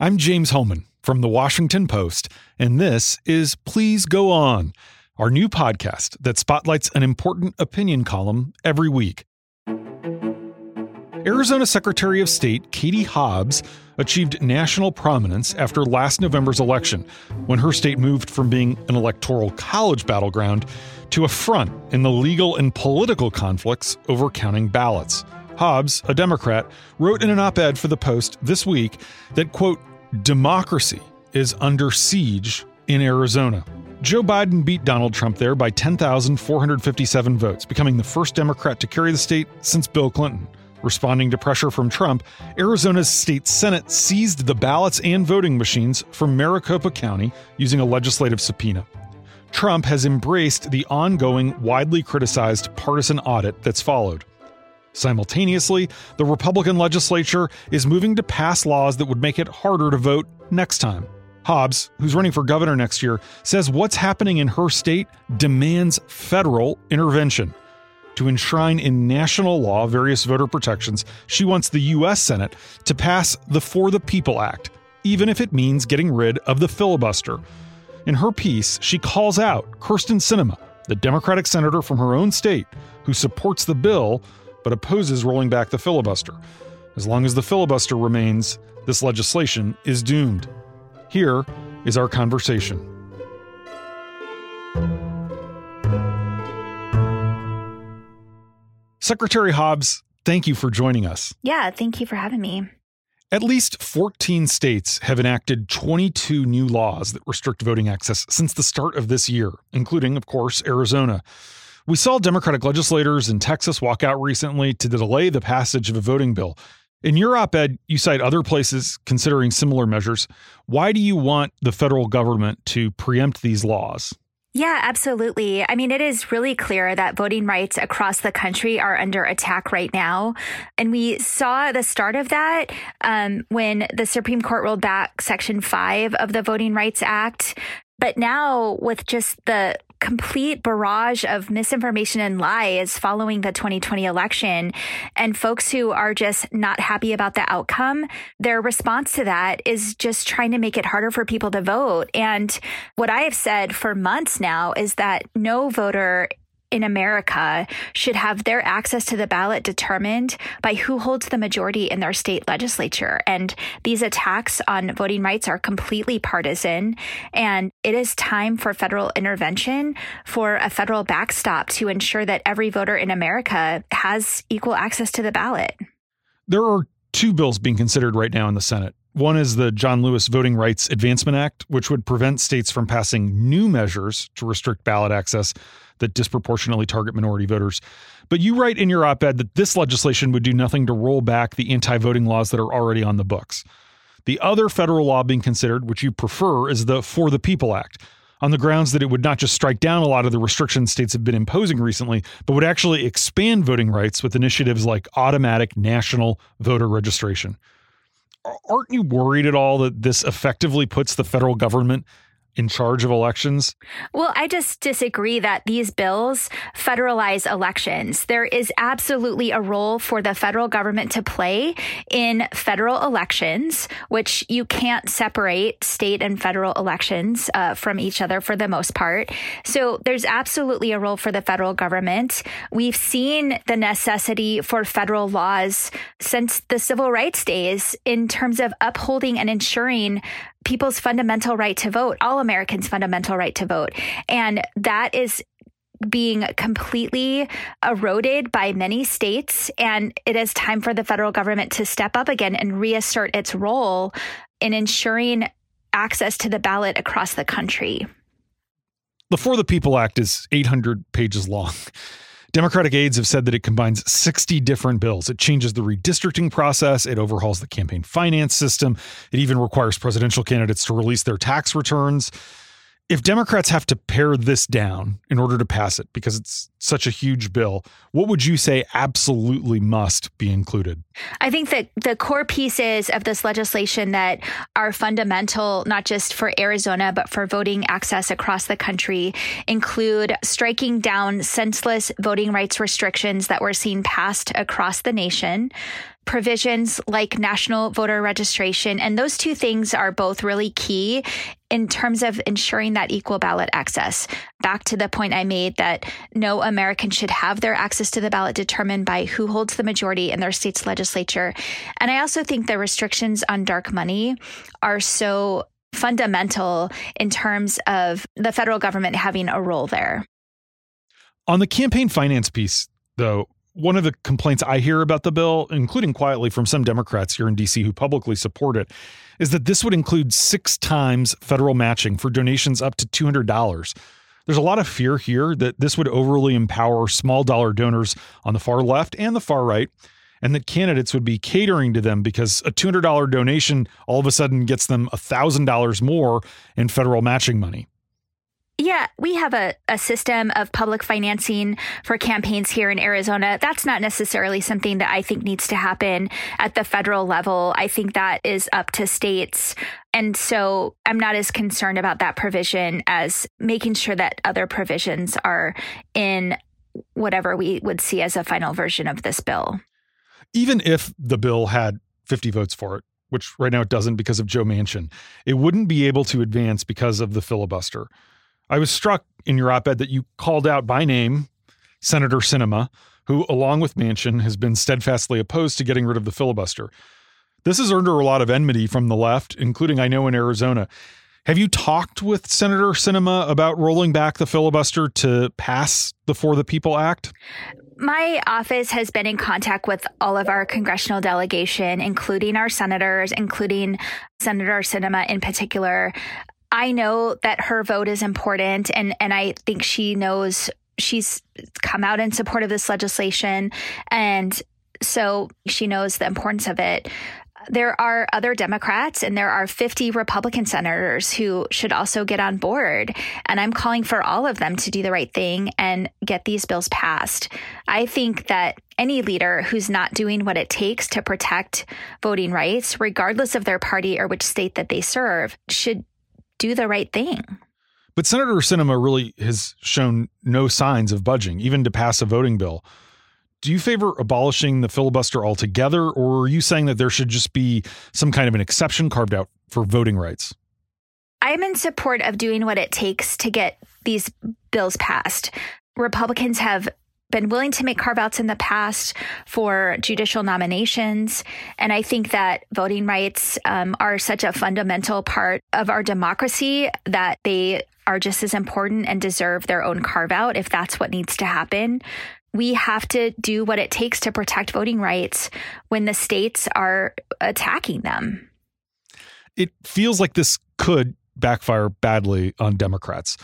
I'm James Hohmann from the Washington Post, and this is Please Go On, our new podcast that spotlights an important opinion column every week. Arizona Secretary of State Katie Hobbs achieved national prominence after last November's election, when her state moved from being an electoral college battleground to a front in the legal and political conflicts over counting ballots. Hobbs, a Democrat, wrote in an op ed for the Post this week that, quote, democracy is under siege in Arizona. Joe Biden beat Donald Trump there by 10,457 votes, becoming the first Democrat to carry the state since Bill Clinton. Responding to pressure from Trump, Arizona's state Senate seized the ballots and voting machines from Maricopa County using a legislative subpoena. Trump has embraced the ongoing, widely criticized partisan audit that's followed. Simultaneously, the Republican legislature is moving to pass laws that would make it harder to vote next time. Hobbs, who's running for governor next year, says what's happening in her state demands federal intervention. To enshrine in national law various voter protections, she wants the U.S. Senate to pass the For the People Act, even if it means getting rid of the filibuster. In her piece, she calls out Kyrsten Sinema, the Democratic senator from her own state, who supports the bill but opposes rolling back the filibuster. As long as the filibuster remains, this legislation is doomed. Here is our conversation. Secretary Hobbs, thank you for joining us. Yeah, thank you for having me. At least 14 states have enacted 22 new laws that restrict voting access since the start of this year, including, of course, Arizona. We saw Democratic legislators in Texas walk out recently to delay the passage of a voting bill. In your op ed, you cite other places considering similar measures. Why do you want the federal government to preempt these laws? Yeah, absolutely. I mean, it is really clear that voting rights across the country are under attack right now. And we saw the start of that um, when the Supreme Court rolled back Section 5 of the Voting Rights Act. But now, with just the complete barrage of misinformation and lies following the 2020 election, and folks who are just not happy about the outcome, their response to that is just trying to make it harder for people to vote. And what I have said for months now is that no voter in America should have their access to the ballot determined by who holds the majority in their state legislature. And these attacks on voting rights are completely partisan. And it is time for federal intervention, for a federal backstop to ensure that every voter in America has equal access to the ballot. There are two bills being considered right now in the Senate. One is the John Lewis Voting Rights Advancement Act, which would prevent states from passing new measures to restrict ballot access that disproportionately target minority voters. But you write in your op ed that this legislation would do nothing to roll back the anti voting laws that are already on the books. The other federal law being considered, which you prefer, is the For the People Act, on the grounds that it would not just strike down a lot of the restrictions states have been imposing recently, but would actually expand voting rights with initiatives like automatic national voter registration aren't you worried at all that this effectively puts the federal government in charge of elections? Well, I just disagree that these bills federalize elections. There is absolutely a role for the federal government to play in federal elections, which you can't separate state and federal elections uh, from each other for the most part. So there's absolutely a role for the federal government. We've seen the necessity for federal laws since the civil rights days in terms of upholding and ensuring people's fundamental right to vote, all Americans' fundamental right to vote. And that is being completely eroded by many states. And it is time for the federal government to step up again and reassert its role in ensuring access to the ballot across the country. The For the People Act is 800 pages long. Democratic aides have said that it combines 60 different bills. It changes the redistricting process, it overhauls the campaign finance system, it even requires presidential candidates to release their tax returns if Democrats have to pare this down in order to pass it because it's such a huge bill, what would you say absolutely must be included? I think that the core pieces of this legislation that are fundamental, not just for Arizona, but for voting access across the country, include striking down senseless voting rights restrictions that were seen passed across the nation provisions like national voter registration. And those two things are both really key in terms of ensuring that equal ballot access. Back to the point I made that no American should have their access to the ballot determined by who holds the majority in their state's legislature. And I also think the restrictions on dark money are so fundamental in terms of the federal government having a role there. On the campaign finance piece, though, one of the complaints I hear about the bill, including quietly from some Democrats here in DC who publicly support it, is that this would include six times federal matching for donations up to $200. There's a lot of fear here that this would overly empower small dollar donors on the far left and the far right, and that candidates would be catering to them because a $200 donation all of a sudden gets them $1,000 more in federal matching money. Yeah, we have a, a system of public financing for campaigns here in Arizona. That's not necessarily something that I think needs to happen at the federal level. I think that is up to states. And so I'm not as concerned about that provision as making sure that other provisions are in whatever we would see as a final version of this bill. Even if the bill had 50 votes for it, which right now it doesn't because of Joe Manchin, it wouldn't be able to advance because of the filibuster. I was struck in your op ed that you called out by name Senator Sinema, who, along with Manchin, has been steadfastly opposed to getting rid of the filibuster. This has earned her a lot of enmity from the left, including, I know, in Arizona. Have you talked with Senator Sinema about rolling back the filibuster to pass the For the People Act? My office has been in contact with all of our congressional delegation, including our senators, including Senator Sinema in particular, I know that her vote is important and and I think she knows she's come out in support of this legislation and so she knows the importance of it. There are other Democrats and there are 50 Republican senators who should also get on board. And I'm calling for all of them to do the right thing and get these bills passed. I think that any leader who's not doing what it takes to protect voting rights, regardless of their party or which state that they serve, should do the right thing. But Senator Sinema really has shown no signs of budging, even to pass a voting bill. Do you favor abolishing the filibuster altogether, or are you saying that there should just be some kind of an exception carved out for voting rights? I'm in support of doing what it takes to get these bills passed. Republicans have been willing to make carve outs in the past for judicial nominations. And I think that voting rights um, are such a fundamental part of our democracy that they are just as important and deserve their own carve out if that's what needs to happen. We have to do what it takes to protect voting rights when the states are attacking them. It feels like this could backfire badly on Democrats.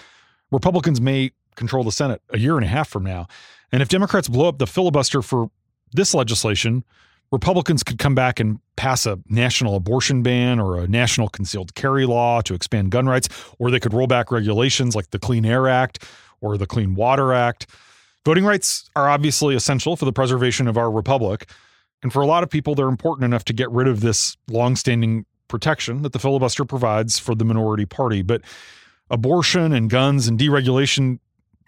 Republicans may control the Senate a year and a half from now. And if Democrats blow up the filibuster for this legislation, Republicans could come back and pass a national abortion ban or a national concealed carry law to expand gun rights, or they could roll back regulations like the Clean Air Act or the Clean Water Act. Voting rights are obviously essential for the preservation of our republic. And for a lot of people, they're important enough to get rid of this longstanding protection that the filibuster provides for the minority party. But abortion and guns and deregulation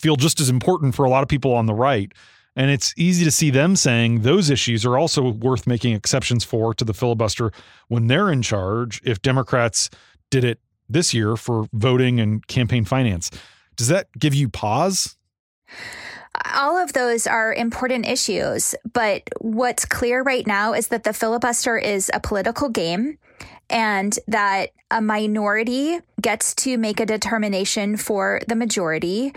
feel just as important for a lot of people on the right. And it's easy to see them saying those issues are also worth making exceptions for to the filibuster when they're in charge if Democrats did it this year for voting and campaign finance. Does that give you pause? All of those are important issues, but what's clear right now is that the filibuster is a political game and that a minority gets to make a determination for the majority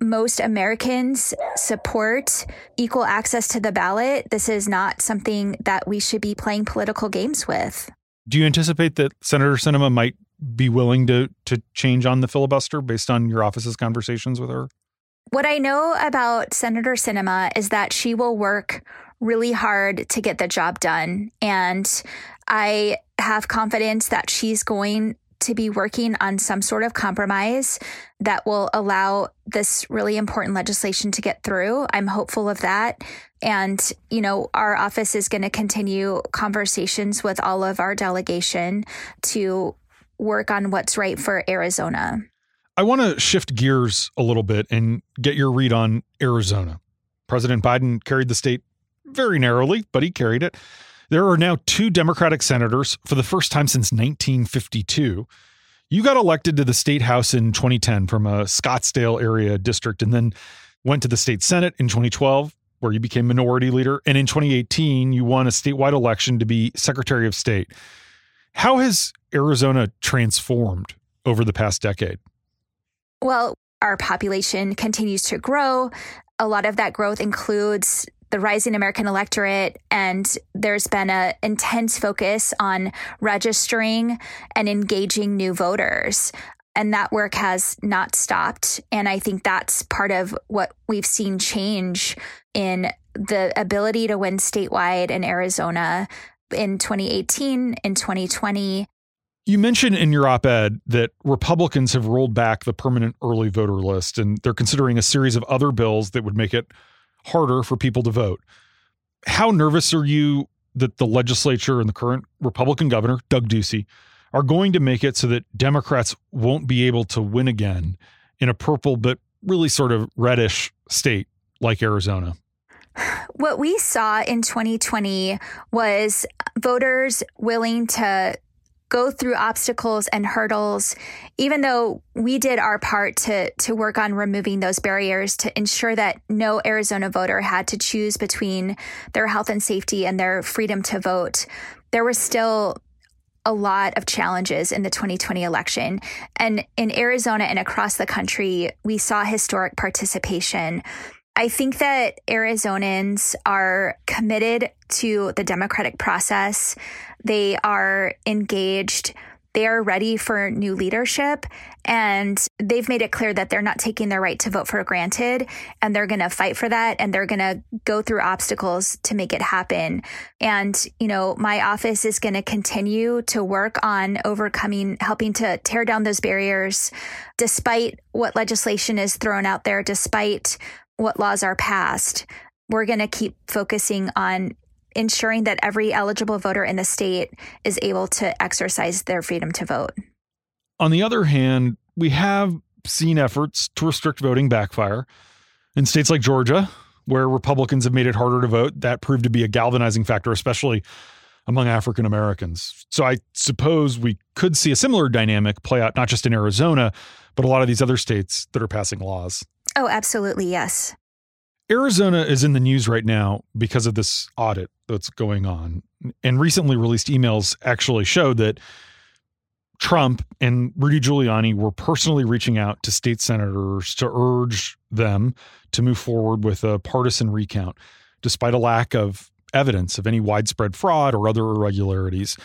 most Americans support equal access to the ballot. This is not something that we should be playing political games with. Do you anticipate that Senator Sinema might be willing to to change on the filibuster based on your office's conversations with her? What I know about Senator Sinema is that she will work really hard to get the job done and I have confidence that she's going to be working on some sort of compromise that will allow this really important legislation to get through. I'm hopeful of that. And, you know, our office is going to continue conversations with all of our delegation to work on what's right for Arizona. I want to shift gears a little bit and get your read on Arizona. President Biden carried the state very narrowly, but he carried it. There are now two Democratic senators for the first time since 1952. You got elected to the state house in 2010 from a Scottsdale area district and then went to the state senate in 2012 where you became minority leader and in 2018 you won a statewide election to be secretary of state. How has Arizona transformed over the past decade? Well, our population continues to grow. A lot of that growth includes the rising American electorate, and there's been an intense focus on registering and engaging new voters. And that work has not stopped. And I think that's part of what we've seen change in the ability to win statewide in Arizona in 2018, in 2020. You mentioned in your op ed that Republicans have rolled back the permanent early voter list, and they're considering a series of other bills that would make it harder for people to vote. How nervous are you that the legislature and the current Republican governor, Doug Ducey, are going to make it so that Democrats won't be able to win again in a purple but really sort of reddish state like Arizona? What we saw in 2020 was voters willing to go through obstacles and hurdles, even though we did our part to, to work on removing those barriers to ensure that no Arizona voter had to choose between their health and safety and their freedom to vote. There were still a lot of challenges in the 2020 election. And in Arizona and across the country, we saw historic participation. I think that Arizonans are committed to the democratic process. They are engaged. They are ready for new leadership. And they've made it clear that they're not taking their right to vote for granted. And they're going to fight for that. And they're going to go through obstacles to make it happen. And, you know, my office is going to continue to work on overcoming, helping to tear down those barriers, despite what legislation is thrown out there, despite what laws are passed, we're going to keep focusing on ensuring that every eligible voter in the state is able to exercise their freedom to vote. On the other hand, we have seen efforts to restrict voting backfire. In states like Georgia, where Republicans have made it harder to vote, that proved to be a galvanizing factor, especially among African Americans. So I suppose we could see a similar dynamic play out not just in Arizona, but a lot of these other states that are passing laws. Oh, absolutely. Yes. Arizona is in the news right now because of this audit that's going on. And recently released emails actually showed that Trump and Rudy Giuliani were personally reaching out to state senators to urge them to move forward with a partisan recount, despite a lack of evidence of any widespread fraud or other irregularities.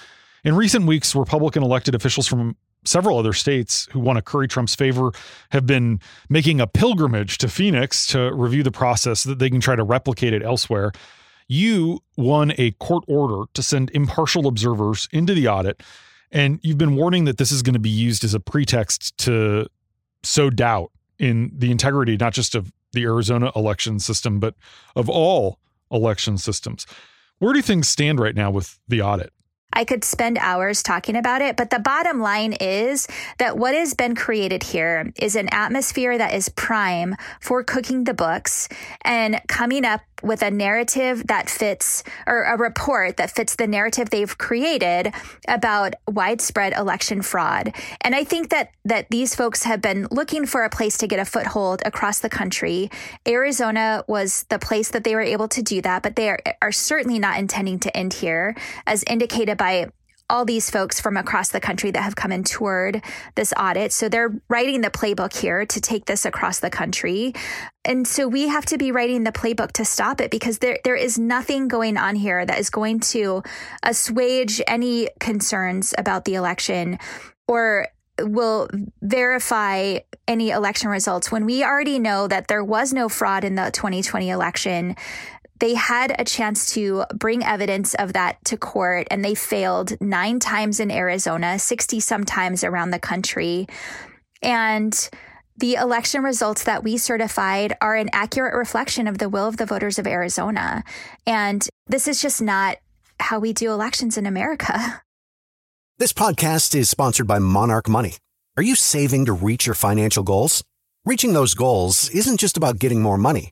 In recent weeks, Republican elected officials from several other states who want to curry Trump's favor have been making a pilgrimage to Phoenix to review the process so that they can try to replicate it elsewhere. You won a court order to send impartial observers into the audit, and you've been warning that this is going to be used as a pretext to sow doubt in the integrity, not just of the Arizona election system, but of all election systems. Where do things stand right now with the audit? I could spend hours talking about it, but the bottom line is that what has been created here is an atmosphere that is prime for cooking the books and coming up with a narrative that fits or a report that fits the narrative they've created about widespread election fraud. And I think that that these folks have been looking for a place to get a foothold across the country. Arizona was the place that they were able to do that, but they are, are certainly not intending to end here as indicated by all these folks from across the country that have come and toured this audit. So they're writing the playbook here to take this across the country. And so we have to be writing the playbook to stop it because there there is nothing going on here that is going to assuage any concerns about the election or will verify any election results when we already know that there was no fraud in the 2020 election they had a chance to bring evidence of that to court and they failed nine times in Arizona, 60 sometimes around the country. And the election results that we certified are an accurate reflection of the will of the voters of Arizona. And this is just not how we do elections in America. This podcast is sponsored by Monarch Money. Are you saving to reach your financial goals? Reaching those goals isn't just about getting more money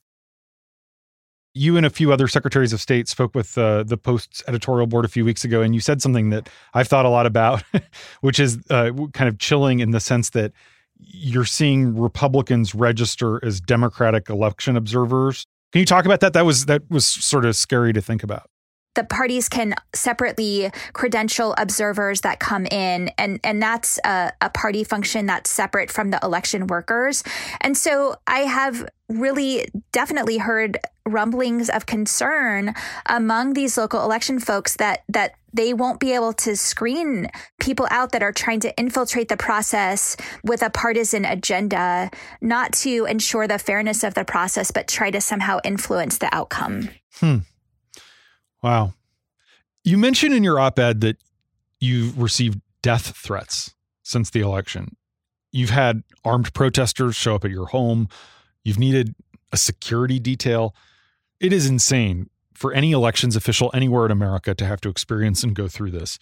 You and a few other secretaries of state spoke with uh, the Post's editorial board a few weeks ago, and you said something that I've thought a lot about, which is uh, kind of chilling in the sense that you're seeing Republicans register as Democratic election observers. Can you talk about that? That was that was sort of scary to think about. The parties can separately credential observers that come in and and that's a, a, party function that's separate from the election workers. And so i have really definitely heard rumblings of concern among these local election folks that that they won't be able to screen people out that are trying to infiltrate the process with a partisan agenda, not to ensure the fairness of the process, but try to somehow influence the outcome. Hmm. Wow. You mentioned in your op ed that you've received death threats since the election. You've had armed protesters show up at your home. You've needed a security detail. It is insane for any elections official anywhere in America to have to experience and go through this.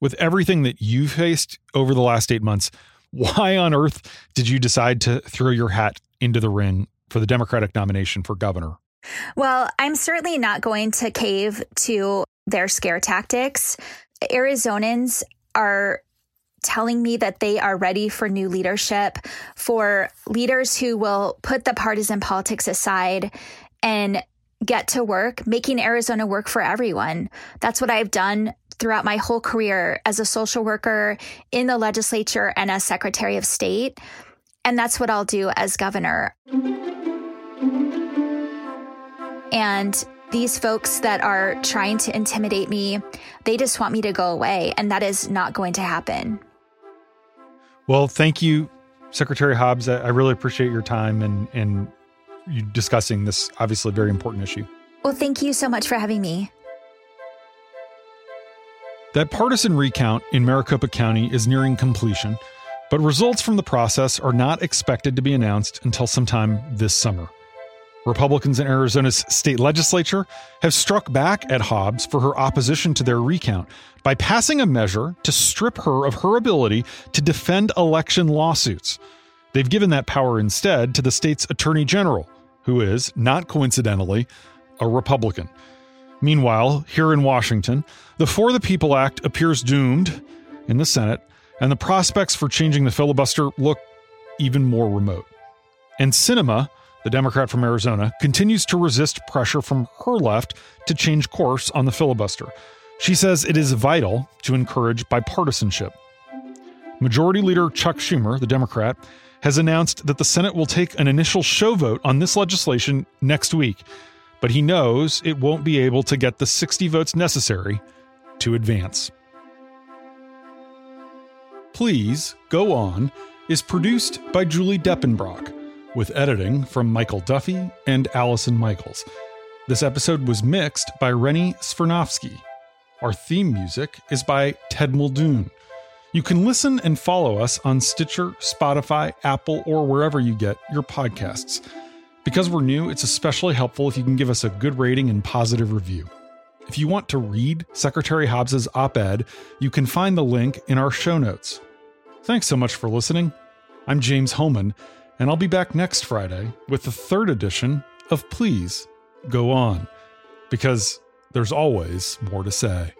With everything that you've faced over the last eight months, why on earth did you decide to throw your hat into the ring for the Democratic nomination for governor? Well, I'm certainly not going to cave to their scare tactics. Arizonans are telling me that they are ready for new leadership, for leaders who will put the partisan politics aside and get to work, making Arizona work for everyone. That's what I've done throughout my whole career as a social worker in the legislature and as Secretary of State. And that's what I'll do as governor. And these folks that are trying to intimidate me, they just want me to go away. And that is not going to happen. Well, thank you, Secretary Hobbs. I really appreciate your time and, and you discussing this obviously very important issue. Well, thank you so much for having me. That partisan recount in Maricopa County is nearing completion, but results from the process are not expected to be announced until sometime this summer. Republicans in Arizona's state legislature have struck back at Hobbs for her opposition to their recount by passing a measure to strip her of her ability to defend election lawsuits. They've given that power instead to the state's attorney general, who is, not coincidentally, a Republican. Meanwhile, here in Washington, the For the People Act appears doomed in the Senate, and the prospects for changing the filibuster look even more remote. And Sinema, the Democrat from Arizona, continues to resist pressure from her left to change course on the filibuster. She says it is vital to encourage bipartisanship. Majority Leader Chuck Schumer, the Democrat, has announced that the Senate will take an initial show vote on this legislation next week, but he knows it won't be able to get the 60 votes necessary to advance. Please Go On is produced by Julie Depenbrock, with editing from Michael Duffy and Allison Michaels. This episode was mixed by Rennie Svirnovsky. Our theme music is by Ted Muldoon. You can listen and follow us on Stitcher, Spotify, Apple, or wherever you get your podcasts. Because we're new, it's especially helpful if you can give us a good rating and positive review. If you want to read Secretary Hobbs's op ed, you can find the link in our show notes. Thanks so much for listening. I'm James Hohmann, and I'll be back next Friday with the third edition of Please Go On, because there's always more to say.